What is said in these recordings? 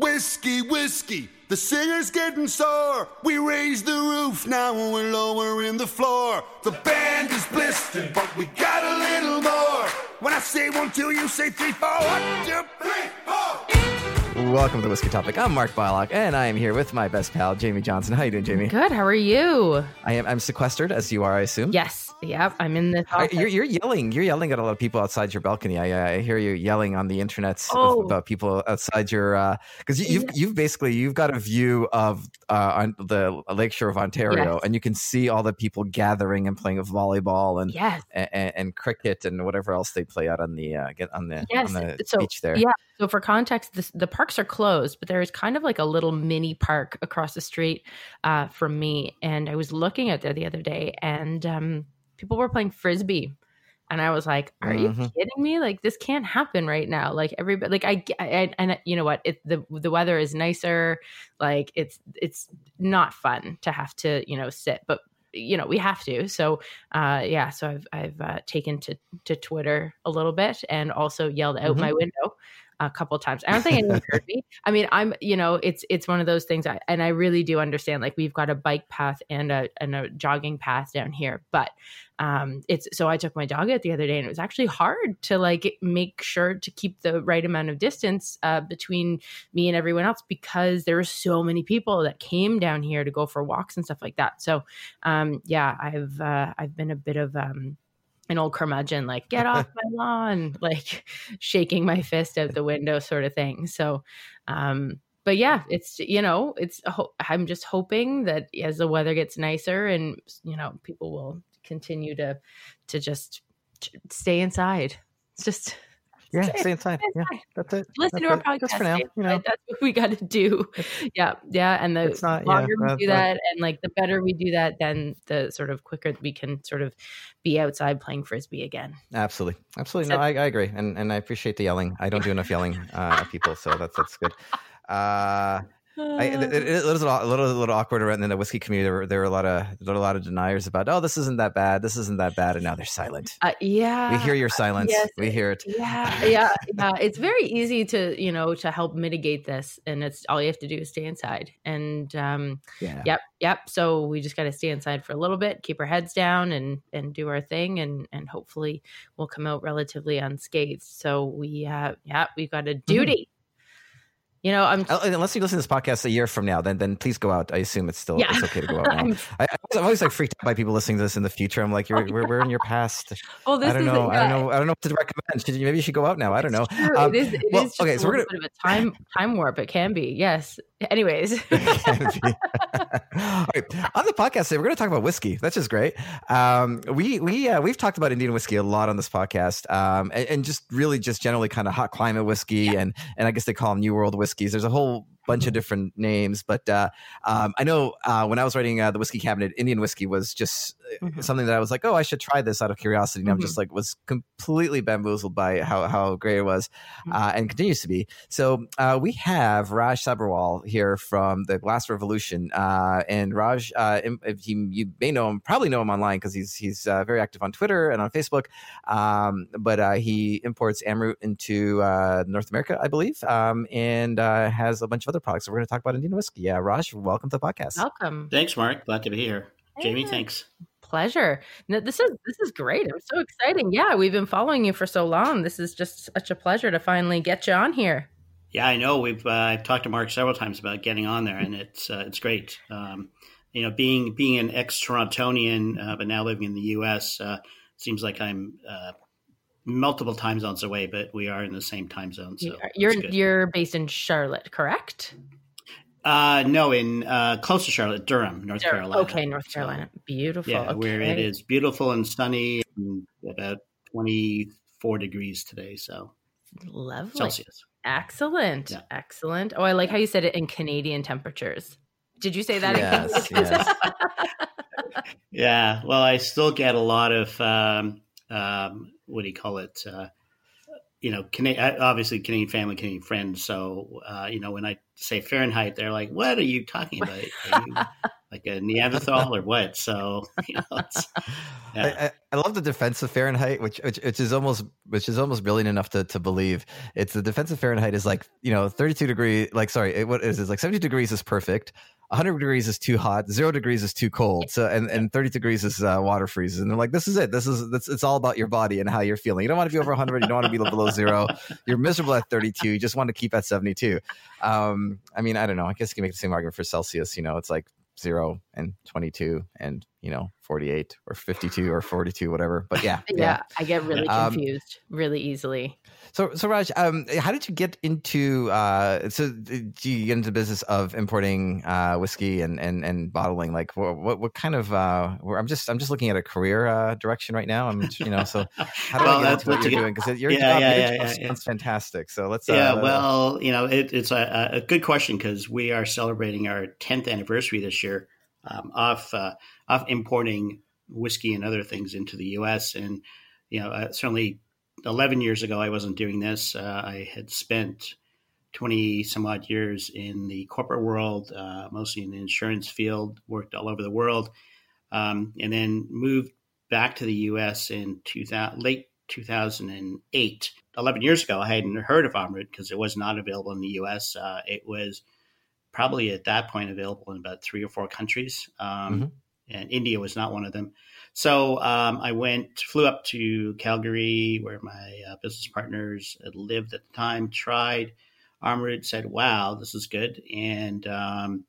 Whiskey, whiskey, the singer's getting sore. We raise the roof, now we're lowering the floor. The band is blistered, but we got a little more. When I say one, two, you say three, four. One, two, three. Welcome to the Whiskey Topic. I'm Mark Bylok, and I am here with my best pal, Jamie Johnson. How you doing, Jamie? Good. How are you? I am. I'm sequestered, as you are, I assume. Yes. Yep. I'm in the. You're, you're yelling. You're yelling at a lot of people outside your balcony. I, I hear you yelling on the internet Oh. about people outside your because you, you've you've basically you've got a view of uh, on the lakeshore of Ontario, Yes. and you can see all the people gathering and playing volleyball and Yes. and, and cricket and whatever else they play out on the uh, get on the Yes, on the so- beach there. Yeah. So for context, this, the parks are closed, but there is kind of like a little mini park across the street uh, from me, and I was looking out there the other day, and um, people were playing frisbee. And I was like, "Are you Mhm. kidding me? Like this can't happen right now. Like everybody, like I, I and you know what? It the the weather is nicer. Like it's it's not fun to have to you know sit, but you know we have to. So uh, yeah, so I've I've uh, taken to to Twitter a little bit and also yelled out Mhm. my window a couple times. I don't think anyone heard me. I mean, I'm you know it's it's one of those things, I, and I really do understand. Like we've got a bike path and a and a jogging path down here, but um it's so i took my dog out the other day and it was actually hard to like make sure to keep the right amount of distance uh, between me and everyone else because there were so many people that came down here to go for walks and stuff like that so um yeah i've uh, i've been a bit of um an old curmudgeon like get off my lawn like shaking my fist out the window sort of thing. So um but yeah it's you know it's i'm just hoping that as the weather gets nicer and you know people will continue to to just stay inside. It's just Yeah, inside. stay Yeah, that's it. listen That's to our it. podcast Just for now, you know. that's what we got to do yeah yeah and the not- yeah, longer we do that- and like the better we do that then the sort of quicker we can sort of be outside playing frisbee again Absolutely, absolutely. No, I, I agree, and and I appreciate the yelling. I don't do enough yelling uh, at people, so that's that's good. Uh, I, it, it, was a little, a little, awkward around in the whiskey community. There were, there were a lot of there were a lot of deniers about, oh, this isn't that bad, this isn't that bad, and now they're silent. uh, yeah. We hear your silence. yes, we hear it. yeah. Yeah. Yeah. It's very easy to you know to help mitigate this and it's all you have to do is stay inside. And um Yeah. yep yep. So we just got to stay inside for a little bit keep our heads down and and do our thing and and hopefully we'll come out relatively unscathed. So we uh yeah we've got a duty you know i'm Uh, Unless you listen to this podcast a year from now, then then please go out. I assume it's still Yeah. it's okay to go out now. I'm- I, I'm always like freaked out by people listening to this in the future. I'm like, you're, Oh, we're, we're in your past. oh this I don't is know. I don't know. I don't know what to recommend. Should you, maybe you should go out now. I don't know. Um, it is, it well, is just okay, a so we're little bit of a time time warp it can be yes anyways be. All right. On the podcast today, we're going to talk about whiskey. That's just great. Um, we we uh, we've talked about Indian whiskey a lot on this podcast, um, and, and just really just generally kind of hot climate whiskey, and and I guess they call them New World There's a whole bunch of different names, but uh, um, I know uh, when I was writing uh, the whiskey cabinet, Indian whiskey was just uh, Mhm. something that I was like, oh, I should try this out of curiosity. And I'm Mhm. just like was completely bamboozled by how how great it was, Mhm. uh, and continues to be. So uh, we have Raj Sabharwal here from the Glass Revolution, uh, and Raj, uh, if you, may know him, probably know him online because he's he's uh, very active on Twitter and on Facebook. Um, but uh, he imports Amrut into uh, North America, I believe, um, and uh, has a bunch of other products. So we're going to talk about Indian whiskey. Yeah, Raj, welcome to the podcast. welcome Thanks, Mark. Glad to be here. Jamie, thanks. pleasure. No, this is this is great. I'm so exciting. Yeah, we've been following you for so long. This is just such a pleasure to finally get you on here. Yeah, I know. We've uh, I've talked to Mark several times about getting on there, and it's uh, it's great. Um, you know, being being an ex Torontonian, uh, but now living in the U.S. Uh, seems like I'm uh, multiple time zones away, but we are in the same time zone. So You are- you're good. you're based in Charlotte, correct? uh, no, in uh, close to Charlotte, Durham, North Durham. Carolina. Okay, North So, Carolina. Beautiful. yeah, where it is beautiful and sunny, and about twenty four degrees today. So Lovely. Celsius. Excellent. Yeah. Excellent. Oh, I like how you said it in Canadian temperatures. Did you say that? in Yes, Canadian yes. Yeah, well, I still get a lot of um, um, what do you call it? Uh, you know, Cana- obviously Canadian family, Canadian friends. So, uh, you know, when I say Fahrenheit, they're like, "What are you talking about? Are you like a Neanderthal or what? So you know, yeah. I, I, love the defense of Fahrenheit, which, which which is almost which is almost brilliant enough to, to believe. It's the defense of Fahrenheit is like you know thirty two degree like sorry it, what is it like seventy degrees is perfect. 100 degrees is too hot, zero degrees is too cold. So, and, and 30 degrees is uh, water freezes. And they're like, this is it. This is, this, it's all about your body and how you're feeling. You don't want to be over 100. You don't want to be below zero. You're miserable at 32. You just want to keep at 72. Um, I mean, I don't know. I guess you can make the same argument for Celsius. You know, it's like zero and 22 and you know 48 or 52 or 42 whatever but yeah yeah, yeah. i get really um, confused um, really easily so so raj um, how did you get into uh, so do you get into the business of importing uh, whiskey and, and and bottling? Like what what, what kind of uh, i'm just i'm just looking at a career uh, direction right now. I'm you know so how do well, i get into what you're doing? Because your yeah, job, yeah, yeah, yeah, yeah, fantastic. So let's yeah uh, well you know it, it's a, a good question because we are celebrating our 10th anniversary this year um, of uh, of importing whiskey and other things into the U.S. And you know, uh, certainly 11 years ago, I wasn't doing this. Uh, I had spent 20 some odd years in the corporate world, uh, mostly in the insurance field, worked all over the world, um, and then moved back to the U.S. in 2000, late 2008. 11 years ago, I hadn't heard of Amrut because it was not available in the U.S. Uh, it was probably at that point available in about three or four countries, um, mm-hmm. and India was not one of them. So um, I went, flew up to Calgary, where my uh, business partners lived at the time. Tried Amrut, said, "Wow, this is good," and um,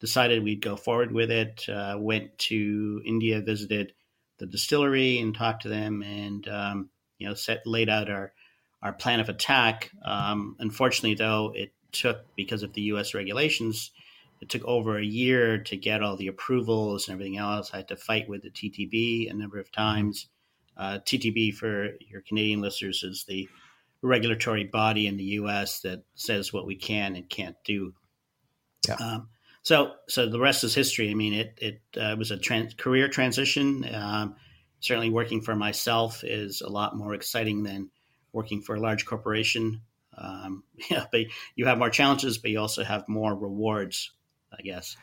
decided we'd go forward with it. Uh, went to India, visited the distillery, and talked to them, and um, you know, set laid out our our plan of attack. Um, unfortunately, though, it took because of the U.S. regulations. It took over a year to get all the approvals and everything else. I had to fight with the TTB a number of times. Uh, TTB, for your Canadian listeners, is the regulatory body in the U.S. that says what we can and can't do. Yeah. Um, so, so the rest is history. I mean, it it uh, was a trans- career transition. Um, certainly, working for myself is a lot more exciting than working for a large corporation. Um, yeah, but you have more challenges, but you also have more rewards, I guess.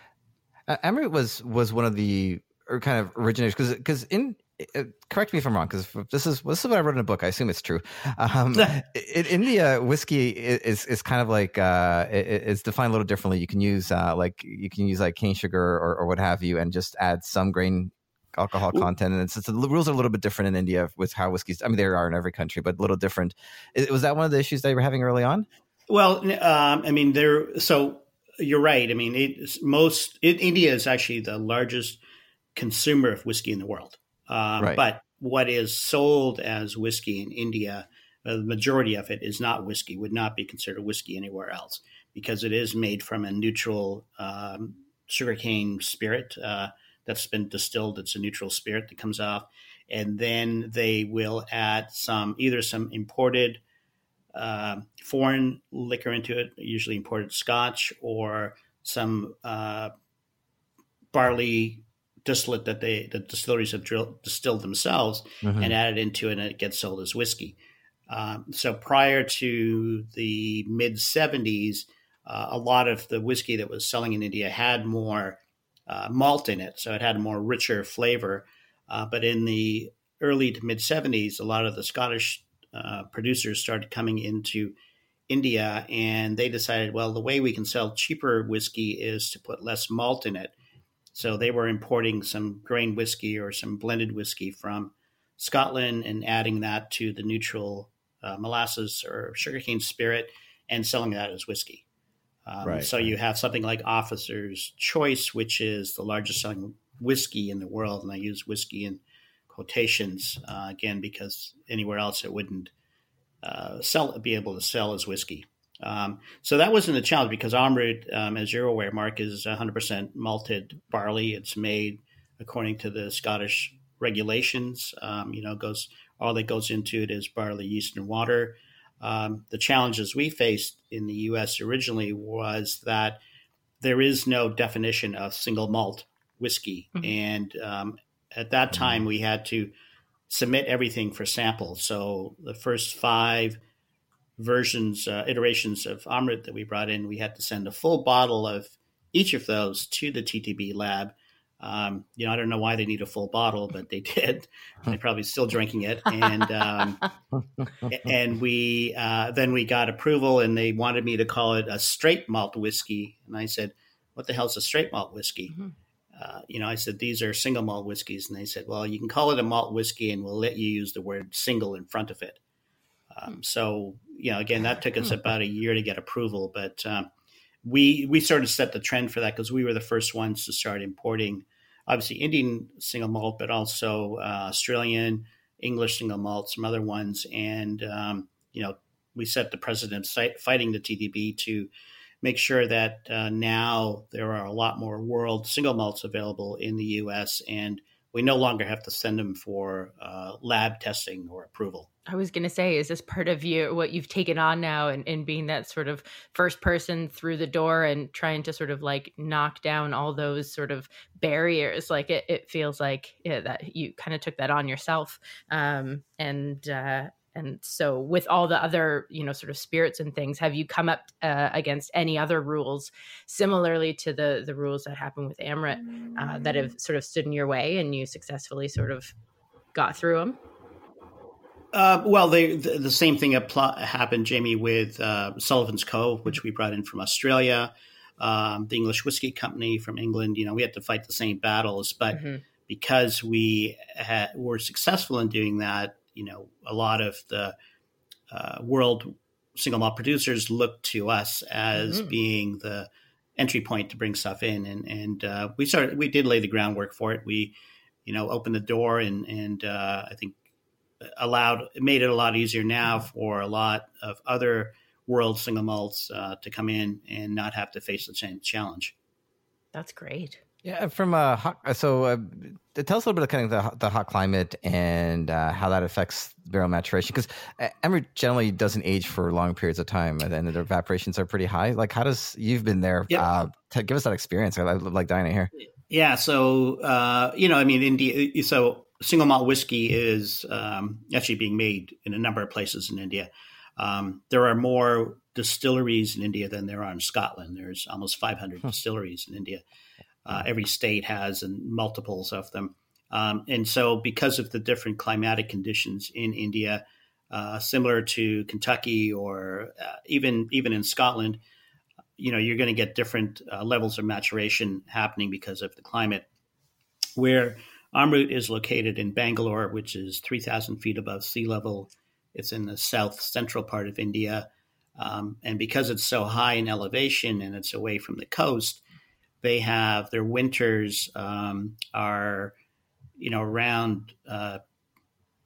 Uh, Amrut was was one of the or kind of originators because because in uh, correct me if I'm wrong because this is this is what I wrote in a book. I assume it's true. Um, in India, whiskey is is kind of like uh, it's defined a little differently. You can use uh, like you can use like cane sugar or, or what have you, and just add some grain alcohol content, and it's, it's, the rules are a little bit different in India with how whiskey's. I mean, there are in every country, but a little different. Was that one of the issues they were having early on? Well, um, I mean, there. So you're right. I mean, it's most it, India is actually the largest consumer of whiskey in the world. Um, right. But what is sold as whiskey in India, uh, the majority of it is not whiskey. Would not be considered whiskey anywhere else because it is made from a neutral um, sugarcane spirit. Uh, that's been distilled. It's a neutral spirit that comes off, and then they will add some either some imported uh, foreign liquor into it, usually imported Scotch, or some uh, barley distillate that they the distilleries have drilled, distilled themselves mm-hmm. and added into it, and it gets sold as whiskey. Um, so prior to the mid 70s, uh, a lot of the whiskey that was selling in India had more uh, malt in it, so it had a more richer flavor. Uh, but in the early to mid 70s, a lot of the Scottish uh, producers started coming into India and they decided, well, the way we can sell cheaper whiskey is to put less malt in it. So they were importing some grain whiskey or some blended whiskey from Scotland and adding that to the neutral uh, molasses or sugarcane spirit and selling that as whiskey. Um, right. So you have something like Officer's Choice, which is the largest selling whiskey in the world, and I use whiskey in quotations uh, again because anywhere else it wouldn't uh, sell be able to sell as whiskey. Um, so that wasn't a challenge because Amrut, um, as you're aware, Mark, is 100% malted barley. It's made according to the Scottish regulations. Um, you know, goes all that goes into it is barley, yeast, and water. Um, the challenges we faced in the U.S. originally was that there is no definition of single malt whiskey, mm-hmm. and um, at that mm-hmm. time we had to submit everything for sample. So the first five versions, uh, iterations of Amrut that we brought in, we had to send a full bottle of each of those to the TTB lab. Um, you know, I don't know why they need a full bottle, but they did. They're probably still drinking it, and um, and we uh, then we got approval, and they wanted me to call it a straight malt whiskey, and I said, "What the hell's a straight malt whiskey?" Mm-hmm. Uh, you know, I said these are single malt whiskeys, and they said, "Well, you can call it a malt whiskey, and we'll let you use the word single in front of it." Um, hmm. so, you know, again, that took us about a year to get approval, but um, we we sort of set the trend for that because we were the first ones to start importing, obviously Indian single malt, but also uh, Australian, English single malt, some other ones, and um, you know we set the precedent fighting the TTB to make sure that uh, now there are a lot more world single malts available in the U.S. and we no longer have to send them for uh, lab testing or approval. I was going to say, is this part of you what you've taken on now and, and being that sort of first person through the door and trying to sort of like knock down all those sort of barriers? Like it, it feels like yeah, that you kind of took that on yourself. Um, and uh, and so with all the other you know sort of spirits and things have you come up uh, against any other rules similarly to the the rules that happened with Amrut uh, that have sort of stood in your way and you successfully sort of got through them uh, well, they, the, the, same thing happened, Jamie, with uh, Sullivan's Cove, which we brought in from Australia, um, the English Whiskey Company from England. You know, we had to fight the same battles, but mm-hmm. because we had, were successful in doing that, you know, a lot of the uh, world single malt producers look to us as mm-hmm. being the entry point to bring stuff in, and and uh, we started. We did lay the groundwork for it. We, you know, opened the door, and and uh, I think allowed made it a lot easier now for a lot of other world single malts uh, to come in and not have to face the same challenge. That's great. Yeah, from a hot, so uh, tell us a little bit of kind of the, the hot climate and uh, how that affects barrel maturation because Amrut generally doesn't age for long periods of time and the evaporations are pretty high. Like, how does you've been there? Yep. Uh, t- give us that experience. I, I like Diana here. Yeah, so uh, you know, I mean, India. So single malt whiskey is um, actually being made in a number of places in India. Um, there are more distilleries in India than there are in Scotland. There's almost 500 huh. distilleries in India. Uh, every state has and multiples of them. Um, and so, because of the different climatic conditions in India, uh, similar to Kentucky or uh, even even in Scotland, you know, you're going to get different uh, levels of maturation happening because of the climate. Where Amrut is located in Bangalore, which is 3,000 feet above sea level. It's in the south central part of India. Um, and because it's so high in elevation and it's away from the coast, they have their winters um, are, you know, around uh,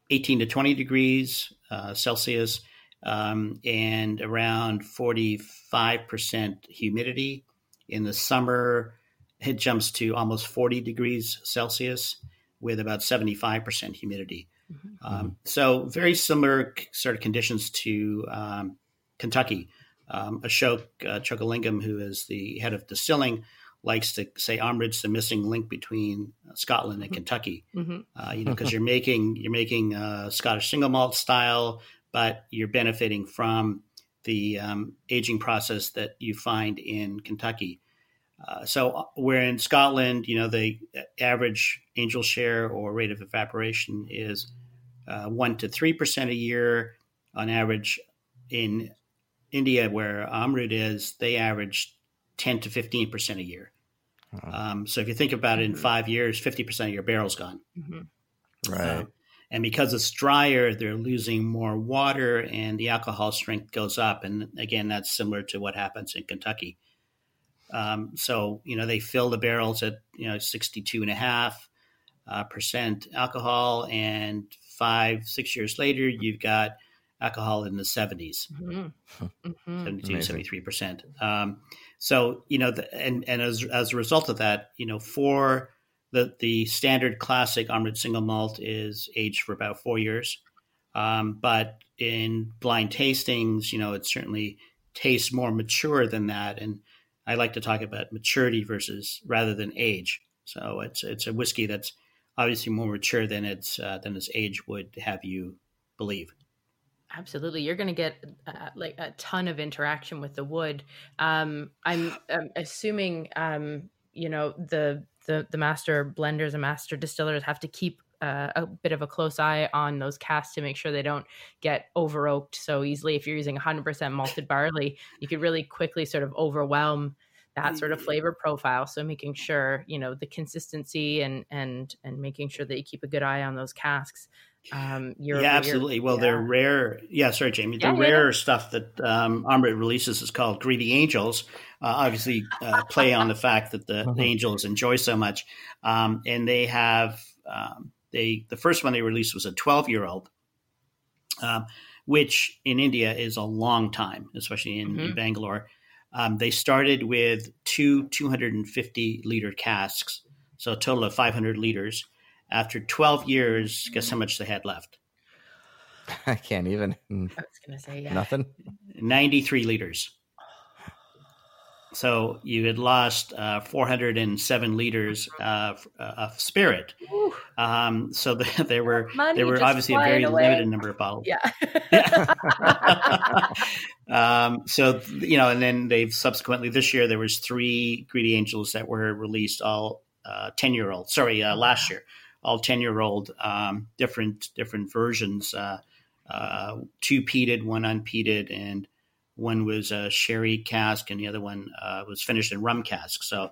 18 to 20 degrees uh, Celsius um, and around 45% humidity. In the summer, it jumps to almost 40 degrees Celsius with about 75% humidity. Mm-hmm. Um, so, very similar sort of conditions to um, Kentucky. Um, Ashok uh, Chokalingam, who is the head of distilling, likes to say Amrut's the missing link between Scotland and mm-hmm. Kentucky. Mm-hmm. Uh, you know, because you're making you're making uh, Scottish single malt style, but you're benefiting from the um, aging process that you find in Kentucky. Uh, so uh, where in Scotland, you know, the average angel share or rate of evaporation is uh, one to three percent a year on average. In India, where Amrut is, they average ten to fifteen percent a year. Um, so if you think about it, in mm-hmm. five years, fifty percent of your barrel's gone. Mm-hmm. Right. Uh, and because it's drier, they're losing more water, and the alcohol strength goes up. And again, that's similar to what happens in Kentucky. Um, so you know they fill the barrels at you know sixty two and a half uh, percent alcohol, and five six years later, you've got alcohol in the 70s, mm-hmm. mm-hmm. 72, 73 percent. Um, so you know, the, and and as as a result of that, you know, for the the standard classic Amrut single malt is aged for about four years, um, but in blind tastings, you know, it certainly tastes more mature than that. And I like to talk about maturity versus rather than age. So it's it's a whiskey that's obviously more mature than its uh, than its age would have you believe. Absolutely, you're going to get uh, like a ton of interaction with the wood. Um, I'm, I'm, assuming, um, you know, the the the master blenders and master distillers have to keep uh, a bit of a close eye on those casks to make sure they don't get over oaked so easily. If you're using 100% malted barley, you could really quickly sort of overwhelm that sort of flavor profile. So making sure you know the consistency and and and making sure that you keep a good eye on those casks um, yeah, absolutely. Well, yeah. they're rare. Yeah, sorry, Jamie. The yeah, rare yeah. stuff that um, Amrut releases is called Greedy Angels. Uh, obviously, uh, play on the fact that the, the uh-huh. angels enjoy so much, um, and they have um, they the first one they released was a twelve year old, um, which in India is a long time, especially in, mm-hmm. in Bangalore. Um, they started with two 250 liter casks, so a total of 500 liters after 12 years, guess how much they had left? I can't even. I was going to say, yeah. Nothing? 93 liters. So you had lost uh, 407 liters of, uh, of spirit. Um, so the, there were Money there were obviously a very away. limited number of bottles. Yeah. um, so you know, and then they've subsequently this year there was three Greedy Angels that were released, all uh, ten year old. Sorry, uh, last year all 10 year old um, different different versions uh, uh, two peated one unpeated and one was a sherry cask and the other one uh, was finished in rum cask so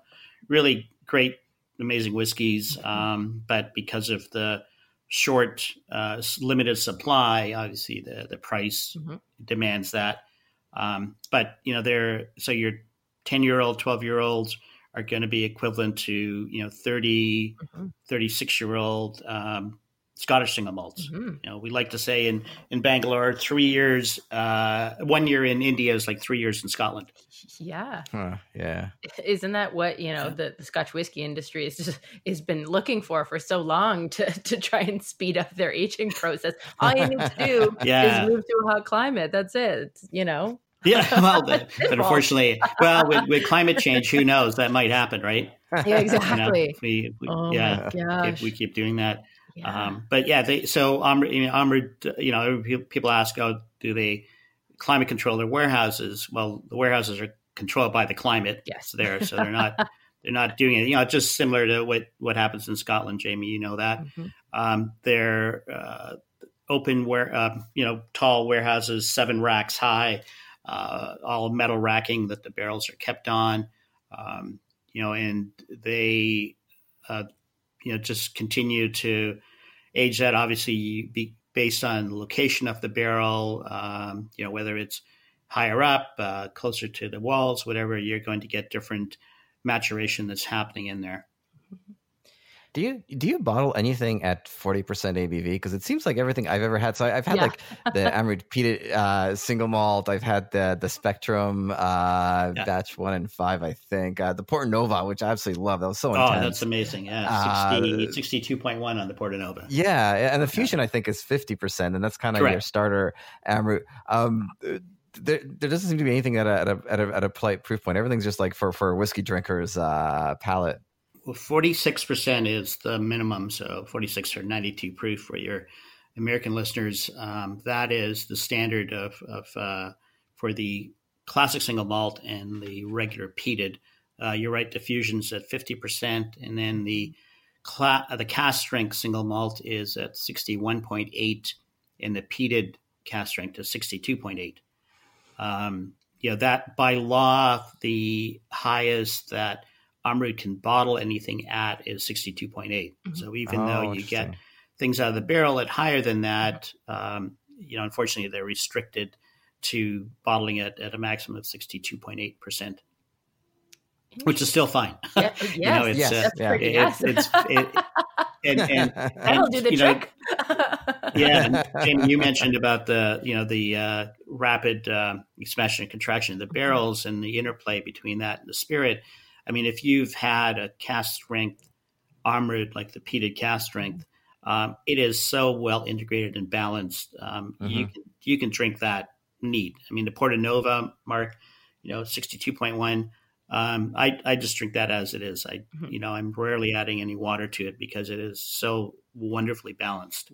really great amazing whiskeys um, but because of the short uh, limited supply obviously the, the price mm-hmm. demands that um, but you know they're so your 10 year old 12 year olds are going to be equivalent to you know 30 mm-hmm. 36 year old um, Scottish single malts. Mm-hmm. You know, we like to say in in Bangalore, three years, uh, one year in India is like three years in Scotland. Yeah, huh, yeah. Isn't that what you know the, the Scotch whiskey industry is just has been looking for for so long to to try and speed up their aging process? All you need to do yeah. is move to a hot climate. That's it. You know. Yeah, well, but, but unfortunately, well, with, with, climate change, who knows? That might happen, right? Yeah, exactly. You know, we, we, oh yeah, if we keep doing that. Yeah. Um, but yeah, they so um, you know, you know, people ask, oh, do they climate control their warehouses? Well, the warehouses are controlled by the climate. Yes, there, so they're not they're not doing it. You know, just similar to what what happens in Scotland, Jamie. You know that mm-hmm. um, they're uh, open where uh, you know tall warehouses, seven racks high uh, all metal racking that the barrels are kept on. Um, you know, and they, uh, you know, just continue to age that. Obviously, be based on location of the barrel. Um, you know, whether it's higher up, uh, closer to the walls, whatever, you're going to get different maturation that's happening in there. Do you do you bottle anything at forty percent ABV? Because it seems like everything I've ever had. So I, have had yeah. like the Amrut peated uh, single malt. I've had the the Spectrum uh, yeah. batch one and five. I think uh, the Porto Nova, which I absolutely love. That was so intense. Oh, that's amazing. Yeah, 62.1 on the Porto Nova. Yeah, and the Fusion I think is fifty percent, and that's kind of your starter Amrut. Um, there, there doesn't seem to be anything at a, at a at a at a polite proof point. Everything's just like for for whiskey drinkers' uh, palate. Well, 46% is the minimum, so 46 or 92 proof for your American listeners. Um, that is the standard of, of uh, for the classic single malt and the regular peated. Uh, you're right, the Fusion's at 50%, and then the cla- uh, the cask strength single malt is at 61.8, and the peated cask strength is 62.8. Um, you know that by law, the highest that Amrut can bottle anything at is 62.8. Mm-hmm. So even oh, though you get things out of the barrel at higher than that, um, you know, unfortunately they're restricted to bottling it at a maximum of 62.8%. Which is still fine. Yeah, yes, you know, it's, yes, uh, yeah. Pretty, it, yes. it's, it, and, and, and, That'll do the trick. Know, yeah, and Jamie, you mentioned about the you know the uh, rapid uh, expansion and contraction of the barrels and the interplay between that and the spirit. I mean, if you've had a cask strength Amrut, like the peated cask strength, um, it is so well integrated and balanced. Um, mm-hmm. You can you can drink that neat. I mean, the Porto Nova, Mark, you know, sixty two point one. Um, I I just drink that as it is. I mm-hmm. you know I'm rarely adding any water to it because it is so wonderfully balanced.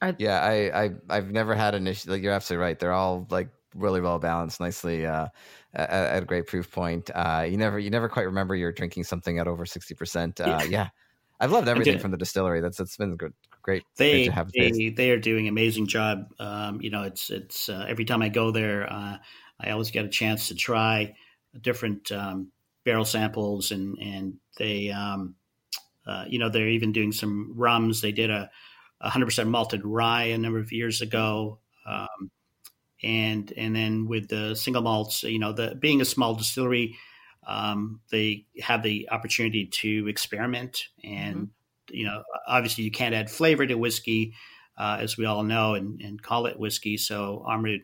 Are, yeah, I, I I've never had an issue. Like you're absolutely right. They're all like really well balanced, nicely uh, at, at, a great proof point. Uh, you never you never quite remember you're drinking something at over sixty percent. Uh, yeah. yeah. I've loved everything from the distillery. That's it's been good, great. They great they, they are doing amazing job. Um, you know, it's it's uh, every time I go there, uh, I always get a chance to try different um, barrel samples, and and they um, uh, you know they're even doing some rums. They did a 100% malted rye a number of years ago. Um, and and then with the single malts, you know, the being a small distillery, um, they have the opportunity to experiment, and mm-hmm. you know, obviously you can't add flavor to whiskey, uh, as we all know, and, and call it whiskey. So Amrut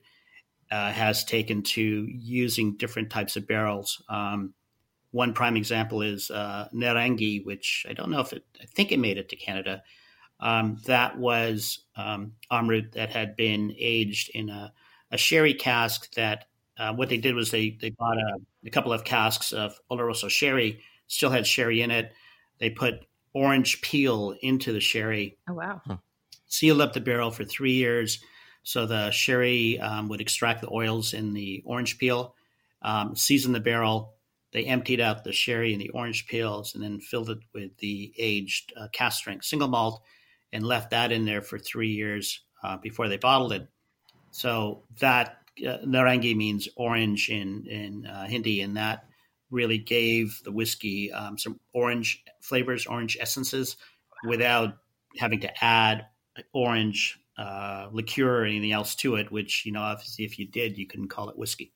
uh, has taken to using different types of barrels. Um, one prime example is uh, Naarangi, which I don't know if it, I think it made it to Canada. Um, that was um, Amrut that had been aged in a a sherry cask that uh, what they did was they they bought a, a, couple of casks of Oloroso sherry, still had sherry in it. They put orange peel into the sherry. Oh wow! Huh. Sealed up the barrel for three years, so the sherry um, would extract the oils in the orange peel. Um, season the barrel. They emptied out the sherry and the orange peels, and then filled it with the aged uh, cask strength single malt, and left that in there for three years uh, before they bottled it. So that uh, Naarangi means orange in in uh, Hindi, and that really gave the whiskey um, some orange flavors, orange essences, without having to add orange uh, liqueur or anything else to it. Which you know, obviously, if you did, you couldn't call it whiskey.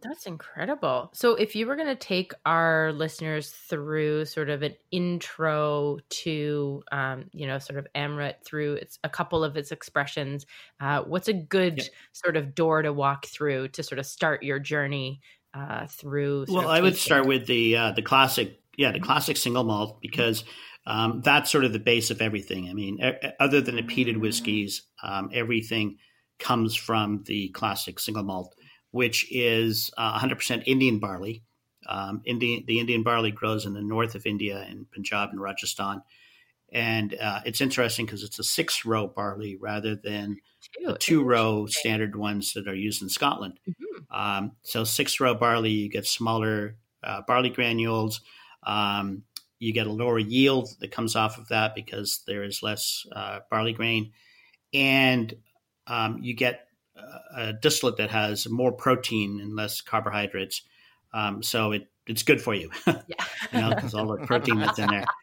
That's incredible. So, if you were going to take our listeners through sort of an intro to, um, you know, sort of Amrut through its a couple of its expressions, uh, what's a good yeah. sort of door to walk through to sort of start your journey uh, through? Well, I would start with the uh, the classic, yeah, the classic single malt because um, that's sort of the base of everything. I mean, other than the peated whiskeys, um, everything comes from the classic single malt which is uh, 100% Indian barley. Um, Indian, the Indian barley grows in the north of India in Punjab and Rajasthan. And uh, it's interesting because it's a six row barley rather than the two row standard ones that are used in Scotland. Mm-hmm. Um, so, six row barley, you get smaller uh, barley granules. Um, you get a lower yield that comes off of that because there is less uh, barley grain. And um, you get a distillate that has more protein and less carbohydrates. Um, so it, it's good for you, yeah. you know, because all the protein that's in there.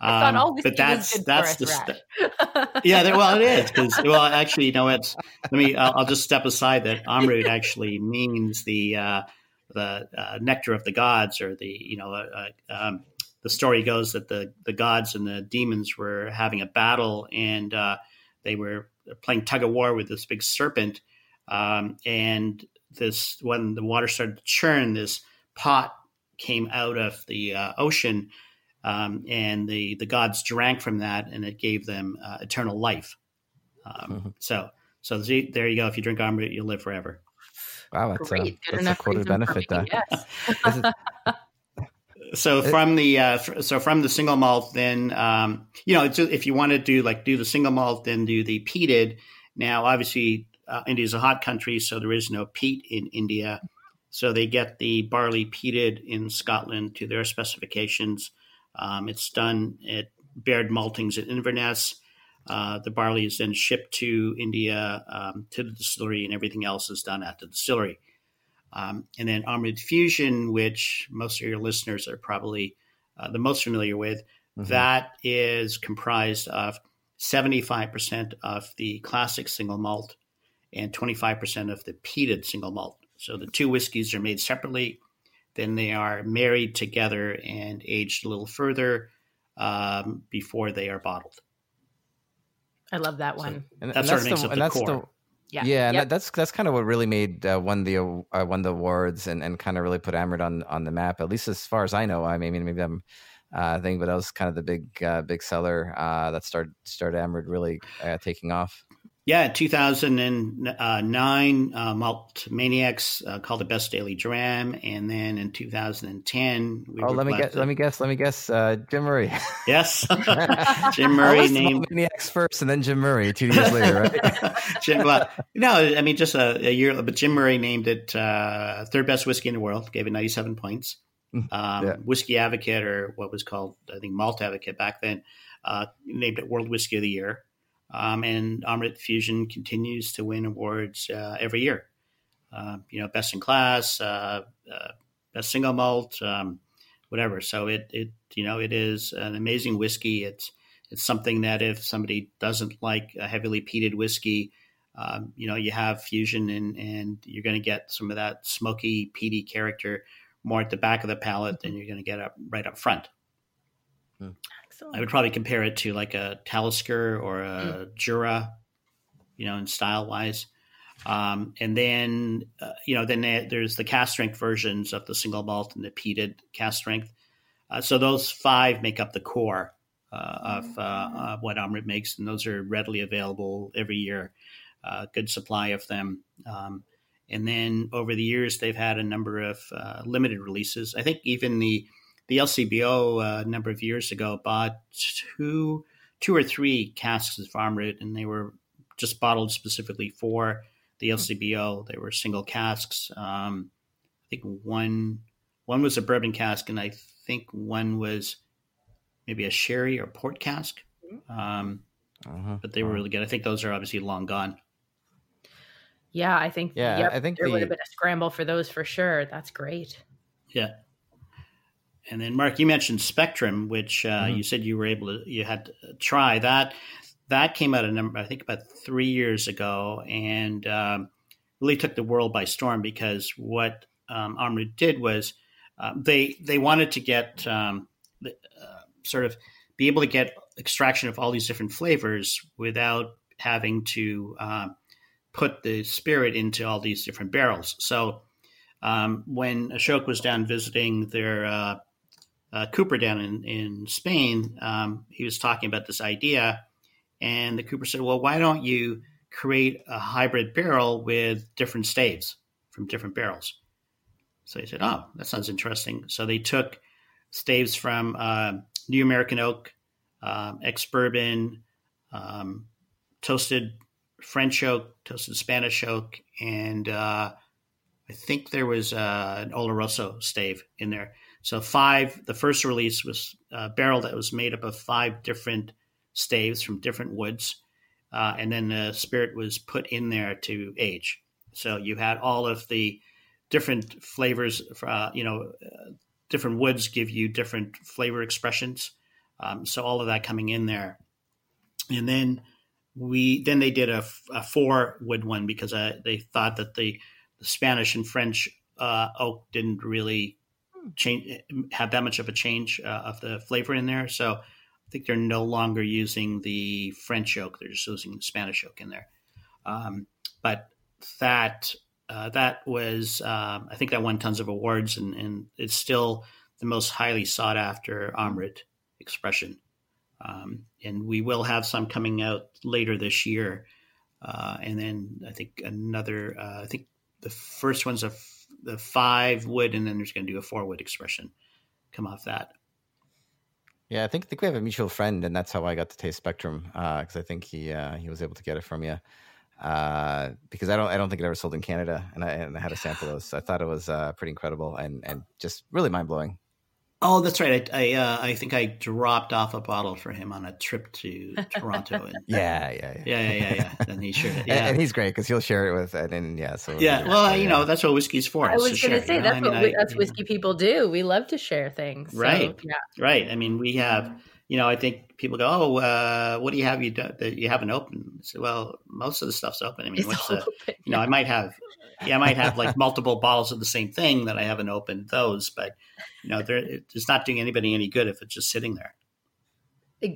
Um, but that's that's the st- yeah. Well, it is because well, actually, you know, it's let me. I'll, I'll just step aside that Amrut actually means the uh, the uh, nectar of the gods, or the you know, uh, uh, um, the story goes that the the gods and the demons were having a battle, and uh, they were playing tug of war with this big serpent, um, and this, when the water started to churn, this pot came out of the uh, ocean, um, and the the gods drank from that, and it gave them uh, eternal life. Um, mm-hmm. So, so there you go. If you drink Amrut, you'll live forever. Wow, that's Great. a, that's a quoted benefit. There. Yes. so from the uh, so from the single malt, then um, you know if you want to do like do the single malt, then do the peated. Now, obviously, uh, India is a hot country, so there is no peat in India. So they get the barley peated in Scotland to their specifications. Um, it's done at Baird Maltings at Inverness. Uh, the barley is then shipped to India um, to the distillery, and everything else is done at the distillery. Um, and then Amrut Fusion, which most of your listeners are probably uh, the most familiar with, mm-hmm. that is comprised of 75% of the classic single malt and 25% of the peated single malt. So the two whiskeys are made separately. Then they are married together and aged a little further um, before they are bottled. I love that one. So, and, that and sort of makes the, up the core. The, yeah, yeah, yep. that's that's kind of what really made uh, won the uh, won the awards and, and kind of really put Amrut on on the map. At least as far as I know. I mean, maybe I'm uh, thing, but that was kind of the big uh, big seller uh, that started started Amrut really uh, taking off. Yeah, 2009, uh, Malt Maniacs uh, called it Best Daily Dram, and then in 2010, we oh, let me guess. Let me guess. Let me guess. Uh, Jim Murray. Yes, Jim Murray named Malt Maniacs first, and then Jim Murray two years later, right? Jim, well, no, I mean just a, a, year, but Jim Murray named it uh, third best whiskey in the world, gave it 97 points. Mm, um, yeah. Whiskey Advocate, or what was called, I think, Malt Advocate back then, uh, named it World Whiskey of the Year. Um, and Amrut Fusion continues to win awards uh, every year. Uh, you know, best in class, uh, uh, best single malt, um, whatever. So it, it, you know, it is an amazing whiskey. It's, it's something that if somebody doesn't like a heavily peated whiskey, um, you know, you have fusion and, and you're going to get some of that smoky, peaty character more at the back of the palate than you're going to get up right up front. Hmm. I would probably compare it to like a Talisker or a mm. Jura, you know, in style wise. Um, and then, uh, you know, then there's the cask strength versions of the single malt and the peated cask strength. Uh, so those five make up the core uh, of, uh, of, what Amrut makes, and those are readily available every year. Uh, good supply of them. Um, and then over the years, they've had a number of uh, limited releases. I think even the the LCBO uh, a number of years ago bought two two or three casks of Amrut, and they were just bottled specifically for the LCBO. They were single casks. Um, I think one one was a bourbon cask, and I think one was maybe a sherry or port cask. Um, uh-huh. But they were really good. I think those are obviously long gone. Yeah, I think. Yeah, yep, I think there the, would have been a scramble for those for sure. That's great. Yeah, and then Mark, you mentioned Spectrum, which uh, mm-hmm. you said you were able to you had to try that. That came out a number, I think, about three years ago, and um, really took the world by storm because what um, did was uh, they they wanted to get um, uh, sort of be able to get extraction of all these different flavors without having to uh, put the spirit into all these different barrels. So um, when Ashok was down visiting their uh, Cooper down in, in Spain, um, he was talking about this idea. And the Cooper said, Well, why don't you create a hybrid barrel with different staves from different barrels? So he said, Oh, that sounds interesting. So they took staves from uh, New American Oak, um, ex bourbon, um, toasted French oak, toasted Spanish oak, and uh, I think there was uh, an Oloroso stave in there. So five. The first release was a barrel that was made up of five different staves from different woods, uh, and then the spirit was put in there to age. So you had all of the different flavors. Uh, you know, uh, different woods give you different flavor expressions. Um, so all of that coming in there, and then we then they did a, a four wood one because uh, they thought that the, the Spanish and French uh, oak didn't really change have that much of a change uh, of the flavor in there. So I think they're no longer using the French oak; they're just using the Spanish oak in there. Um, but that uh, that was um, I think that won tons of awards, and, and it's still the most highly sought after Amrut expression. Um, and we will have some coming out later this year. Uh, and then I think another, uh, I think the first one's a the five wood, and then there's going to do a four wood expression come off that. Yeah, I think, I think we have a mutual friend, and that's how I got to taste Spectrum because uh, I think he uh, he was able to get it from you. Uh, because I don't I don't think it ever sold in Canada, and I, and I had a sample of those. So I thought it was uh, pretty incredible and and just really mind blowing. Oh, that's right. I I, uh, I, think I dropped off a bottle for him on a trip to Toronto. And, yeah, yeah, yeah, yeah, yeah, yeah. And he shared it. Yeah. And, he's great because he'll share it with and, and yeah. So yeah, well, you know, that's what whiskey's for. I was going to say that's I mean, what we, that's whiskey people do. We love to share things. Right. So, yeah. Right. I mean, we have. You know, I think people go, "Oh, uh, what do you have you do, that you haven't opened?" So, well, most of the stuff's open. I mean, what's the, you know, I might have yeah, I might have like multiple bottles of the same thing that I haven't opened those, but you know, it's not doing anybody any good if it's just sitting there.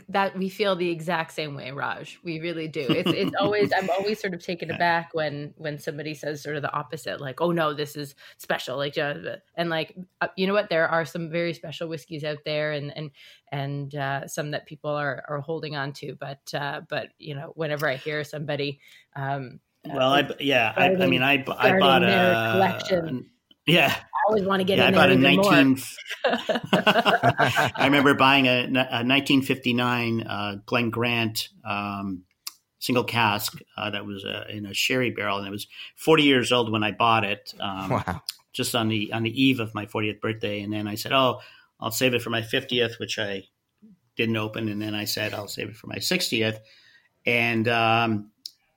That we feel the exact same way, Raj. We really do. It's it's always I'm always sort of taken aback when when somebody says sort of the opposite, like, "Oh no, this is special." Like, and like, uh, you know what? There are some very special whiskeys out there, and and and uh, some that people are are holding on to. But uh, but you know, whenever I hear somebody, um, well, I yeah, I, I mean, I I bought a collection. Yeah, I always want to get. Yeah, I bought a 19. I remember buying a, a 1959 uh, Glen Grant um, single cask uh, that was uh, in a sherry barrel, and it was 40 years old when I bought it. Um, wow! Just on the on the eve of my 40th birthday, and then I said, "Oh, I'll save it for my 50th," which I didn't open, and then I said, "I'll save it for my 60th," and um,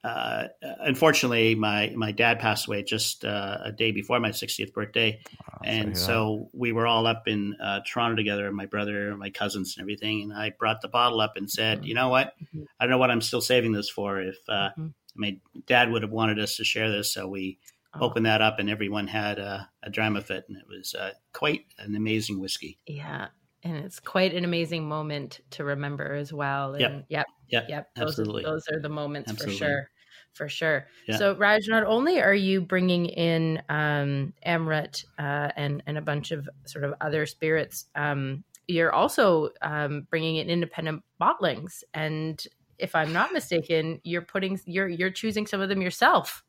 uh, unfortunately, my my dad passed away just uh, a day before my 60th birthday, wow, and so we were all up in uh, Toronto together, my brother, my cousins, and everything. And I brought the bottle up and said, mm-hmm. "You know what? Mm-hmm. I don't know what I'm still saving this for. If uh, mm-hmm. my dad would have wanted us to share this, so we." Oh. Opened that up, and everyone had a, a dram of it, and it was uh, quite an amazing whiskey. Yeah, and it's quite an amazing moment to remember as well. And yep, yep, yep. yep. Those, Absolutely. Are, those are the moments Absolutely. for sure for sure. Yeah. So Raj, not only are you bringing in um, Amrut uh, and and a bunch of sort of other spirits, um, you're also um, bringing in independent bottlings, and if I'm not mistaken, you're putting you're you're choosing some of them yourself.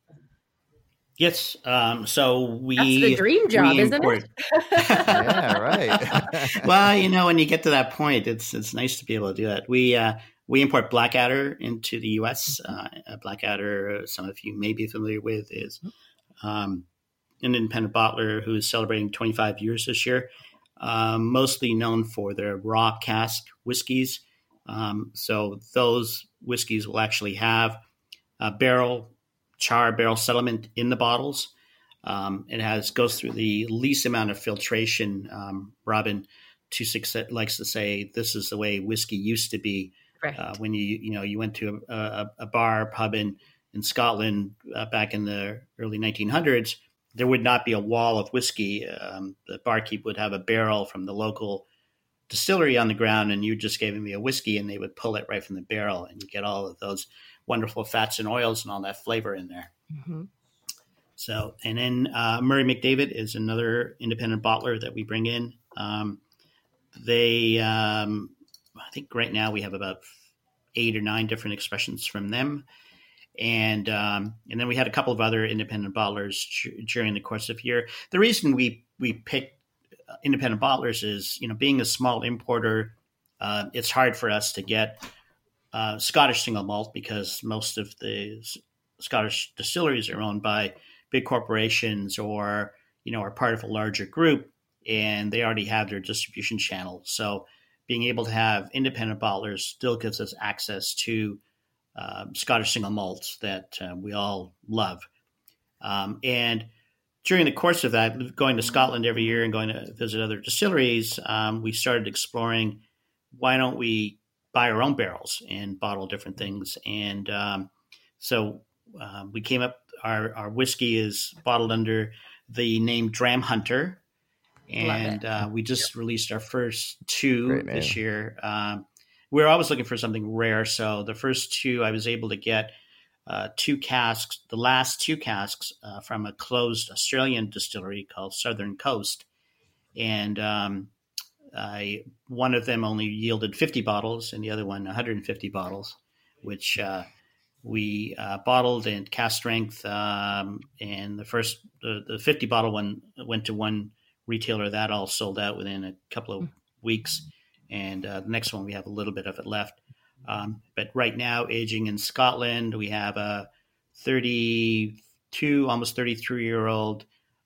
Yes. Um, so we That's the dream job, isn't it? yeah, right. well, you know, when you get to that point, it's it's nice to be able to do that. We uh, we import Blackadder into the U.S. Uh, Blackadder, some of you may be familiar with, is um, an independent bottler who is celebrating 25 years this year. Um, mostly known for their raw cask whiskeys. Um, so those whiskeys will actually have a barrel char barrel settlement in the bottles. Um, it has goes through the least amount of filtration. Um, Robin Tucek likes to say this is the way whiskey used to be Right. Uh, when you you know you went to a, a, a bar pub in in Scotland uh, back in the early 1900s, there would not be a wall of whiskey. Um, the barkeep would have a barrel from the local distillery on the ground, and you just gave me a whiskey, and they would pull it right from the barrel, and you get all of those wonderful fats and oils and all that flavor in there. Mm-hmm. So, and then uh, Murray McDavid is another independent bottler that we bring in. Um, they um, I think right now we have about eight or nine different expressions from them. And um, and then we had a couple of other independent bottlers during the course of year. The reason we we picked uh, independent bottlers is you know being a small importer, uh, it's hard for us to get uh, Scottish single malt because most of the Scottish distilleries are owned by big corporations or you know are part of a larger group and they already have their distribution channel. So being able to have independent bottlers still gives us access to uh, Scottish single malts that uh, we all love. Um, and during the course of that, going to Scotland every year and going to visit other distilleries, um, we started exploring why don't we buy our own barrels and bottle different things. And um, so uh, we came up, our, our whiskey is bottled under the name Dram Hunter and uh, we just yep. released our first two this year. Um, we are always looking for something rare, so the first two I was able to get uh, two casks, the last two casks uh, from a closed Australian distillery called Southern Coast, and um, I, one of them only yielded 50 bottles, and the other one 150 bottles, which uh, we uh, bottled and cask strength. Um, and the first, the, the 50 bottle one went to one retailer that all sold out within a couple of weeks. And uh, the next one, we have a little bit of it left. Um, but right now, aging in Scotland, we have a 32, almost 33 year old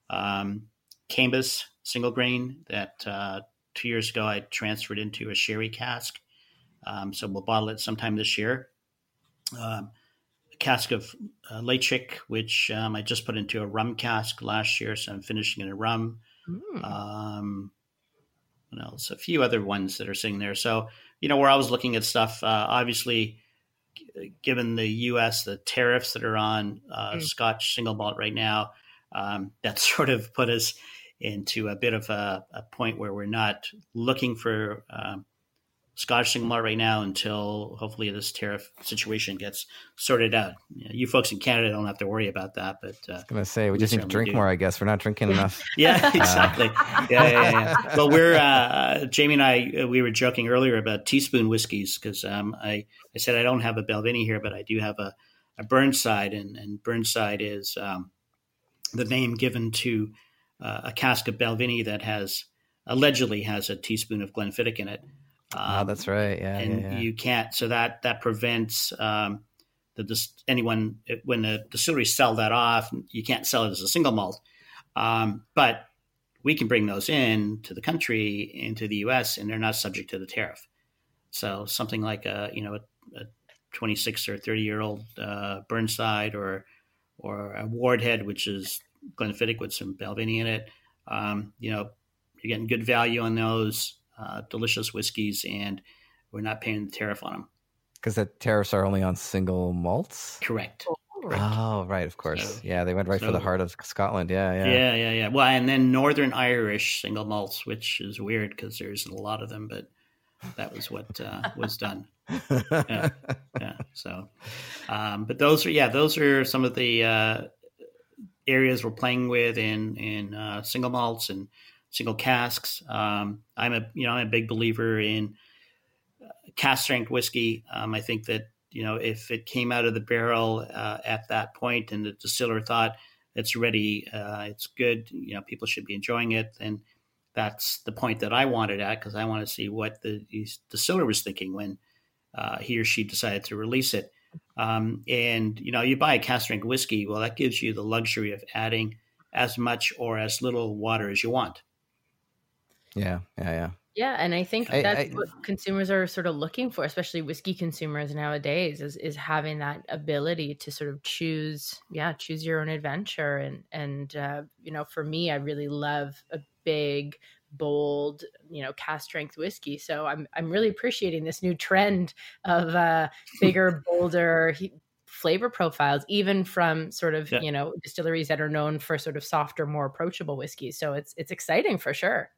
um, Cambus single grain that uh, two years ago I transferred into a sherry cask. Um, so we'll bottle it sometime this year. Um, a cask of uh, Ledaig, which um, I just put into a rum cask last year, so I'm finishing in a rum. Mm. Um, what else? A few other ones that are sitting there. So, you know, we're always looking at stuff. Uh, obviously, given the U.S. the tariffs that are on uh, mm. Scotch single malt right now, um, that sort of put us into a bit of a, a, point where we're not looking for um, Scotch single right now until hopefully this tariff situation gets sorted out. You, know, you folks in Canada don't have to worry about that, but uh, I was gonna say we, we just need to drink do. more. I guess we're not drinking enough. yeah, exactly. Uh, yeah, yeah, yeah. Well, we're uh, Jamie and I uh, we were joking earlier about teaspoon whiskeys because um, I I said I don't have a Balvenie here, but I do have a, a Burnside, and and Burnside is um, the name given to uh, a cask of Balvenie that has allegedly has a teaspoon of Glenfiddich in it. Um, oh, that's right. Yeah, and yeah, yeah. you can't. So that that prevents um, the anyone when the distilleries sell that off. You can't sell it as a single malt, um, but we can bring those in to the country into the U.S. and they're not subject to the tariff. So something like a you know a, a 26 or 30 year old uh, Burnside or or a Wardhead, which is Glenfiddich with some Balvenie in it. Um, you know, you're getting good value on those uh, delicious whiskeys, and we're not paying the tariff on them. Because the tariffs are only on single malts. Correct. Correct. Oh, right, of course. So, yeah, they went right so, for the heart of Scotland. Yeah, yeah. Yeah, yeah, yeah. Well, and then Northern Irish single malts, which is weird because there's a lot of them, but that was what uh, was done. yeah, yeah. So, um, but those are yeah, those are some of the uh, areas we're playing with in in uh, single malts and single casks. Um, I'm a you know I'm a big believer in uh, cask strength whiskey. Um, I think that you know if it came out of the barrel uh, at that point and the distiller thought it's ready, uh, it's good, you know people should be enjoying it, and that's the point that I wanted at because I want to see what the distiller was thinking when uh, he or she decided to release it. Um, and you know, you buy a cask strength whiskey, well, that gives you the luxury of adding as much or as little water as you want. Yeah, yeah, yeah. Yeah, and I think I, that's I, what consumers are sort of looking for, especially whiskey consumers nowadays, is is having that ability to sort of choose, yeah, choose your own adventure. And and uh, you know, for me, I really love a big, bold, you know, cask strength whiskey. So I'm I'm really appreciating this new trend of uh, bigger, bolder. flavor profiles even from sort of yeah. you know distilleries that are known for sort of softer more approachable whiskeys so it's it's exciting for sure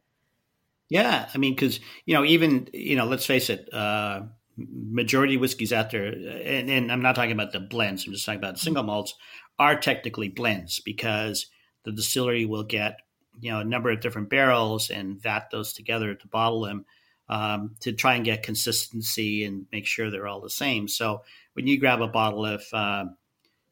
yeah, I mean, because you know, even you know, let's face it, uh, majority whiskeys out there, and, and, I'm not talking about the blends. I'm just talking about single malts are technically blends because the distillery will get you know a number of different barrels and vat those together to bottle them um, to try and get consistency and make sure they're all the same. So when you grab a bottle of uh,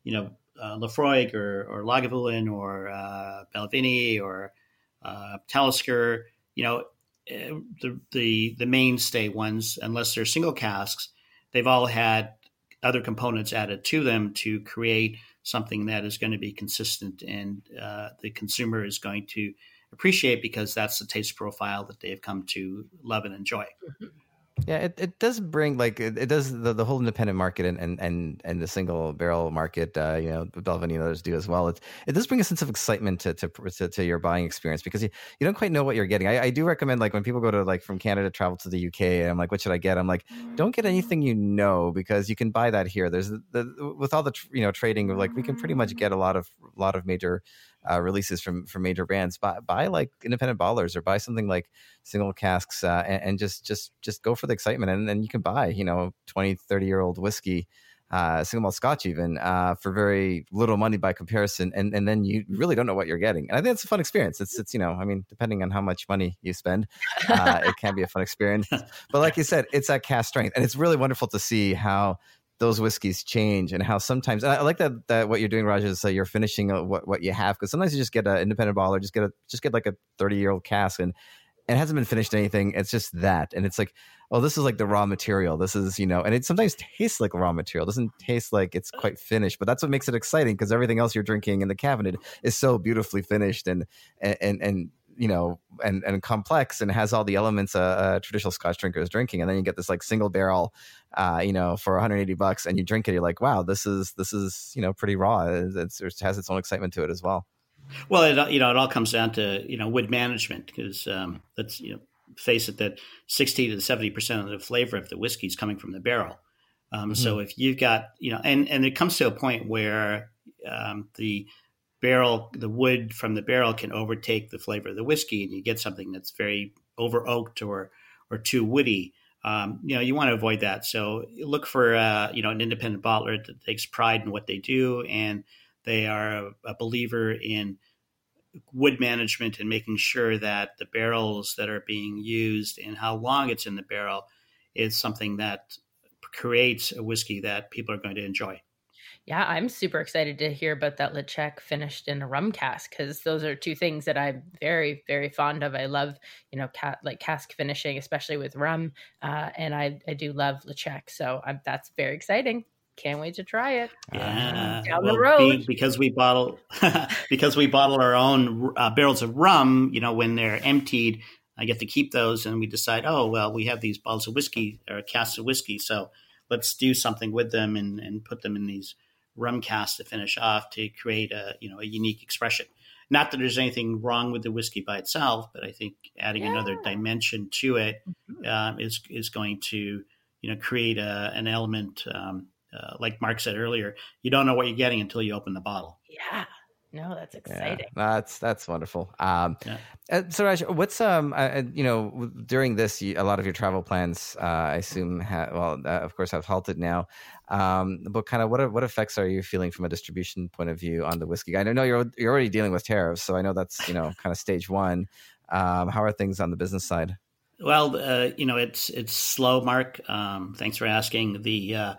you know uh, Laphroaig or, or Lagavulin or uh, Balvenie or uh, Talisker, you know the, the the mainstay ones, unless they're single casks, they've all had other components added to them to create something that is going to be consistent and uh, the consumer is going to appreciate because that's the taste profile that they've come to love and enjoy. Mm-hmm. Yeah, it, it does bring like it, it does the, the whole independent market and, and and and the single barrel market. Uh, you know, Balvenie and others do as well. It it does bring a sense of excitement to to, to, to your buying experience because you, you don't quite know what you're getting. I, I do recommend like when people go to like from Canada travel to the UK and I'm like, what should I get? I'm like, don't get anything you know because you can buy that here. There's the, the with all the you know trading like we can pretty much get a lot of a lot of major uh, releases from from major brands. Buy, buy like independent bottlers or buy something like single casks uh, and, and, just just just go for the excitement. And then you can buy you know 20, 30 year old whiskey. Uh, single malt scotch even uh, for very little money by comparison and and then you really don't know what you're getting and i think it's a fun experience it's it's you know i mean depending on how much money you spend uh, it can be a fun experience but like you said it's that cask strength and it's really wonderful to see how those whiskeys change and how sometimes I like that that what you're doing, Raj, is uh, you're finishing what what you have because sometimes you just get an independent baller, just get a just get like a 30 year old cask and it hasn't been finished anything. It's just that, and it's like, oh, this is like the raw material. This is you know, and it sometimes tastes like raw material. It doesn't taste like it's quite finished, but that's what makes it exciting because everything else you're drinking in the cabinet is so beautifully finished and and and you know, and and complex and has all the elements a, a, traditional Scotch drinker is drinking, and then you get this like single barrel, uh, you know, for 180 bucks, and you drink it, you're like, wow, this is this is you know pretty raw. It's, it has its own excitement to it as well. Well, it you know it all comes down to you know wood management because um, let's you know face it that 60 to 70 percent of the flavor of the whiskey is coming from the barrel. Um, mm-hmm. So if you've got you know, and and it comes to a point where um, the barrel, the wood from the barrel can overtake the flavor of the whiskey, and you get something that's very over oaked or or too woody. um, you know, you want to avoid that. So look for, uh, you know, an independent bottler that takes pride in what they do and they are a, a believer in wood management and making sure that the barrels that are being used and how long it's in the barrel is something that creates a whiskey that people are going to enjoy. Yeah, I'm super excited to hear about that Ledaig finished in a rum cask because those are two things that I'm very, very fond of. I love, you know, ca- like cask finishing, especially with rum, uh, and I I do love Ledaig. So I'm, that's very exciting. Can't wait to try it. Yeah, down well, the road be, because we bottle because we bottle our own uh, barrels of rum. You know, when they're emptied, I get to keep those, and we decide, oh well, we have these bottles of whiskey or casks of whiskey, so let's do something with them and, and put them in these rum casks to finish off to create a you know a unique expression. Not that there's anything wrong with the whiskey by itself, but I think adding Yeah. another dimension to it Mhm. um, is is going to you know create a, an element. Um, uh, like Mark said earlier, you don't know what you're getting until you open the bottle. Yeah. No, that's Yeah, exciting. that's that's wonderful. Um, Yeah. uh, so Raj, what's um, uh, uh, you know, during this, you, a lot of your travel plans, uh, I assume, ha- well, uh, of course, have halted now. Um, but kind of what what effects are you feeling from a distribution point of view on the whiskey? Guy? I know you're you're already dealing with tariffs, so I know that's you know kind of stage one. Um, how are things on the business side? Well, uh, you know, it's it's slow, Mark. Um, thanks for asking. The uh,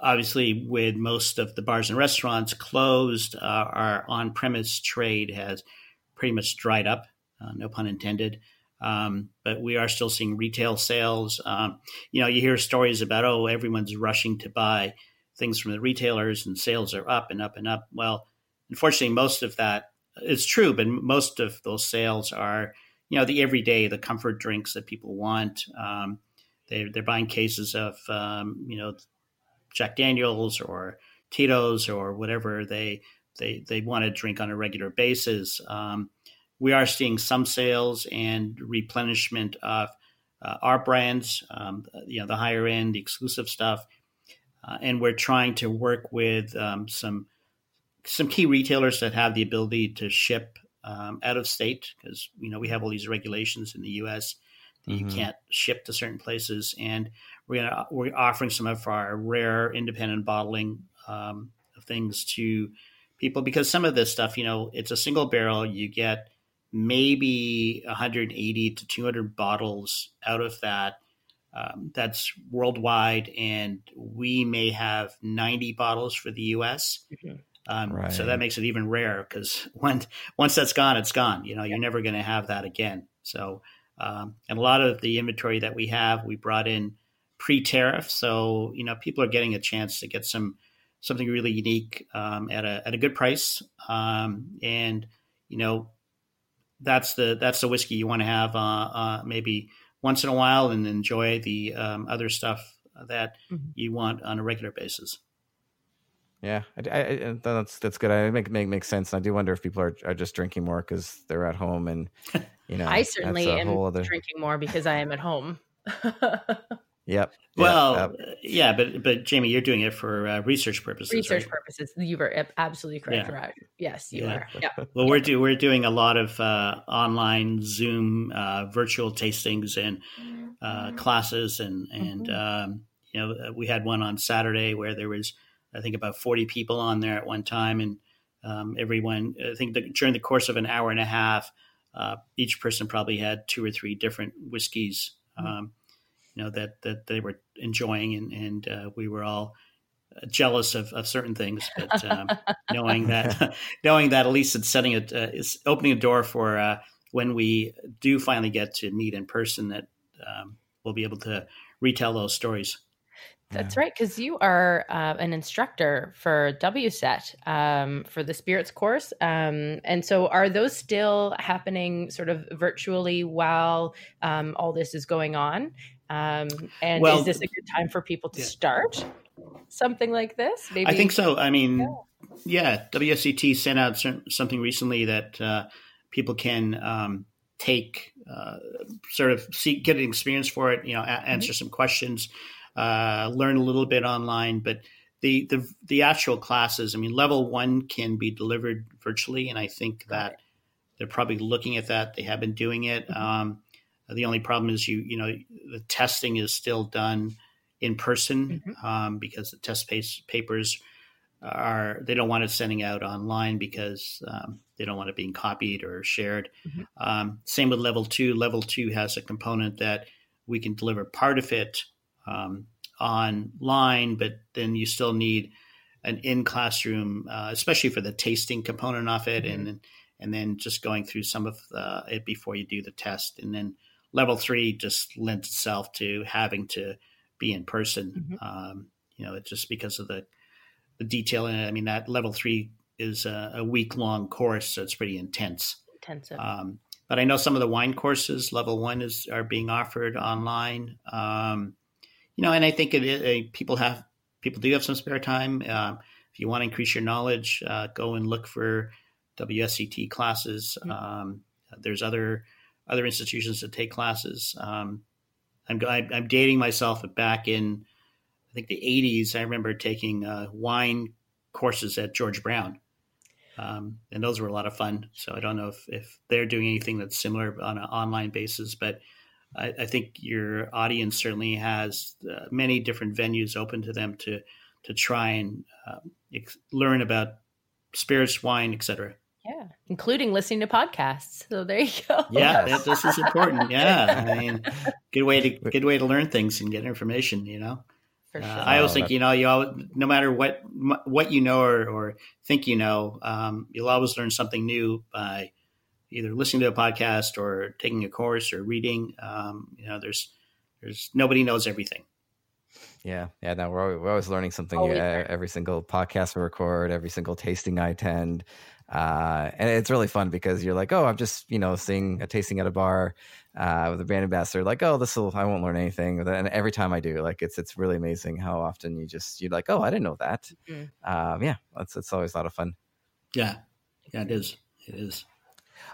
obviously, with most of the bars and restaurants closed, uh, our on-premise trade has pretty much dried up. Uh, no pun intended. Um, but we are still seeing retail sales. Um, you know, you hear stories about oh, everyone's rushing to buy things from the retailers, and sales are up and up and up. Well, unfortunately, most of that is true, but most of those sales are you know the everyday the comfort drinks that people want um, they, they're buying cases of um, you know jack daniels or tito's or whatever they they, they want to drink on a regular basis um, we are seeing some sales and replenishment of uh, our brands um, you know the higher end the exclusive stuff uh, and we're trying to work with um, some some key retailers that have the ability to ship um, out of state because you know we have all these regulations in the U.S. that Mhm. you can't ship to certain places, and we're gonna we're offering some of our rare independent bottling um, of things to people because some of this stuff, you know, it's a single barrel. You get maybe 180 to 200 bottles out of that. Um, that's worldwide, and we may have 90 bottles for the U.S. Um, Right. So that makes it even rare because once once that's gone, it's gone. You know, you're never going to have that again. So, um, and a lot of the inventory that we have, we brought in pre-tariff. So you know, people are getting a chance to get some something really unique um, at a at a good price. Um, and you know, that's the that's the whiskey you want to have uh, uh, maybe once in a while and enjoy the um, other stuff that Mhm. you want on a regular basis. Yeah, I, I, I- that's that's good. I make make makes sense. And I do wonder if people are, are just drinking more because they're at home, and you know, I certainly am other. drinking more because I am at home. Yep. Well, yep, uh, yeah, but but Jamie, you're doing it for uh, research purposes. Research right? purposes. You were absolutely correct, Yeah. Raj. Yes, you Yeah. are. Yeah. Well, we're do we're doing a lot of uh, online Zoom uh, virtual tastings and uh, classes, and and um, you know uh, we had one on Saturday where there was I think about forty people on there at one time, and um, everyone I think that during the course of an hour and a half, uh, each person probably had two or three different whiskeys, um, you know that that they were enjoying, and and uh, we were all uh, jealous of, of certain things, but um, knowing that knowing that at least it's setting it uh, is opening a door for uh, when we do finally get to meet in person that um, we'll be able to retell those stories. That's right, because you are uh, an instructor for WSET um, for the spirits course. Um, and so, are those still happening sort of virtually while um, all this is going on? Um, and Well, is this a good time for people to yeah. start something like this? Maybe I think so. I mean, yeah, WSET sent out something recently that uh, people can um, take, uh, sort of see, get an experience for it. You know, a- answer some questions, uh, learn a little bit online, but. The, the the actual classes, I mean, level one can be delivered virtually, and I think that they're probably looking at that. They have been doing it. Um, The only problem is you you know the testing is still done in person mm-hmm. um, because the test pace, papers are they don't want it sending out online because um, they don't want it being copied or shared. Mm-hmm. Um, same with level two. Level two has a component that we can deliver part of it um, online, but then you still need an in classroom, uh, especially for the tasting component of it, mm-hmm. and and then just going through some of the, it before you do the test, and then level three just lends itself to having to be in person. Mm-hmm. Um, you know, it's just because of the the detail in it. I mean, that level three is a, a week long course, so it's pretty intense. Intensive. Um, but I know some of the wine courses, level one, is are being offered online. Um, you know, and I think it, it, people have people do have some spare time. Uh, if you want to increase your knowledge, uh, go and look for WSET classes. Mm-hmm. Um, there's other other institutions that take classes. Um, I'm, I'm dating myself back in I think the 80s. I remember taking uh, wine courses at George Brown. Um, and those were a lot of fun. So I don't know if, if they're doing anything that's similar on an online basis, but I, I think your audience certainly has uh, many different venues open to them to to try and uh, ex- learn about spirits, wine, etc. Yeah, including listening to podcasts. So there you go. Yeah, that, this is important. Yeah, I mean, good way to good way to learn things and get information. You know. Uh, sure. Uh, I always think you know you all, no matter what what you know or, or think you know, um, you'll always learn something new by either listening to a podcast or taking a course or reading. Um, you know, there's there's nobody knows everything. Yeah, yeah. Now we're always, we're always learning something always every single podcast we record, every single tasting I attend, uh, and it's really fun because you're like, oh, I'm just you know seeing a tasting at a bar uh, with a brand ambassador, like, oh, this will I won't learn anything. And every time I do, like, it's it's really amazing how often you just you're like, oh, I didn't know that. Mm-hmm. Um, yeah, it's it's always a lot of fun. Yeah, yeah, it is. It is.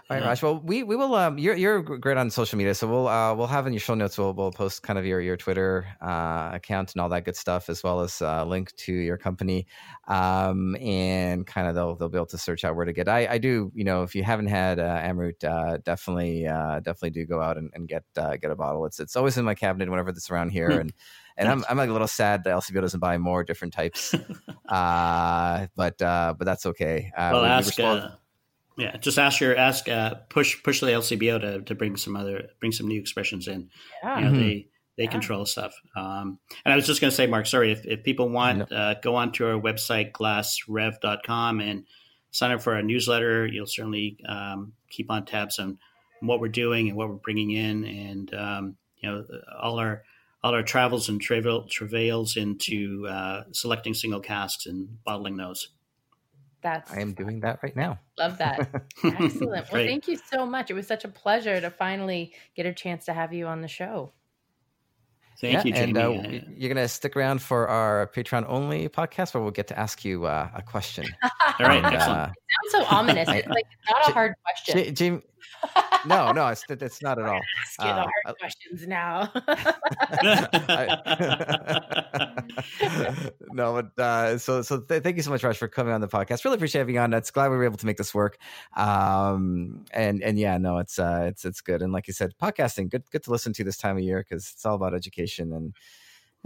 All right, Raj. Well, we we will. Um, you're you're great on social media, so we'll uh, we'll have in your show notes. We'll we'll post kind of your your Twitter uh, account and all that good stuff, as well as a uh, link to your company, um, and kind of they'll they'll be able to search out where to get. I, I do, you know, if you haven't had uh, Amrut, uh, definitely uh, definitely do go out and, and get uh, get a bottle. It's it's always in my cabinet whenever it's around here, hmm. and and I'm I'm like a little sad that LCBO doesn't buy more different types, uh, but uh, but that's okay. Uh, well, we, ask. We yeah, just ask your ask uh, push push the LCBO to, to bring some other bring some new expressions in. Yeah. You know, mm-hmm. they they yeah. control stuff. Um, and I was just going to say, Mark, sorry, if, if people want, no. uh, go onto our website, glassrev.com, and sign up for our newsletter. You'll certainly um, keep on tabs on what we're doing and what we're bringing in, and um, you know all our all our travels and travail, travails into uh, selecting single casks and bottling those. That's I am doing that right now. Love that. Excellent. well, thank you so much. It was such a pleasure to finally get a chance to have you on the show. Thank yeah, you, Jamie. And uh, you're going to stick around for our Patreon only podcast where we'll get to ask you uh, a question. All right. And, uh, it sounds so ominous. It's like not a hard question. Jamie, no, no, it's it's not at all. Ask you the uh, hard questions now. no, but uh, so so th- thank you so much, Raj, for coming on the podcast. Really appreciate having you on. It's glad we were able to make this work. Um, and and yeah, no, it's uh, it's it's good. And like you said, podcasting good good to listen to this time of year because it's all about education and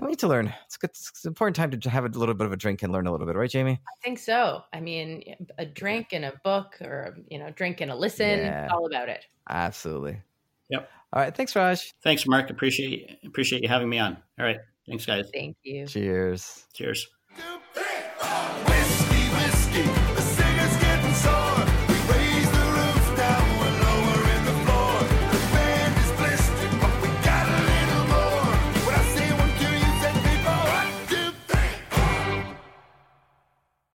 we need to learn. It's good. It's an important time to have a little bit of a drink and learn a little bit, right, Jamie? I think so. I mean, a drink and a book, or um, you know, drink and a listen. Yeah. All about it. Absolutely. Yep. All right. Thanks, Raj. Thanks, Mark. Appreciate appreciate you having me on. All right. Thanks, guys. Thank you. Cheers. Cheers. Whiskey, whiskey. Oh,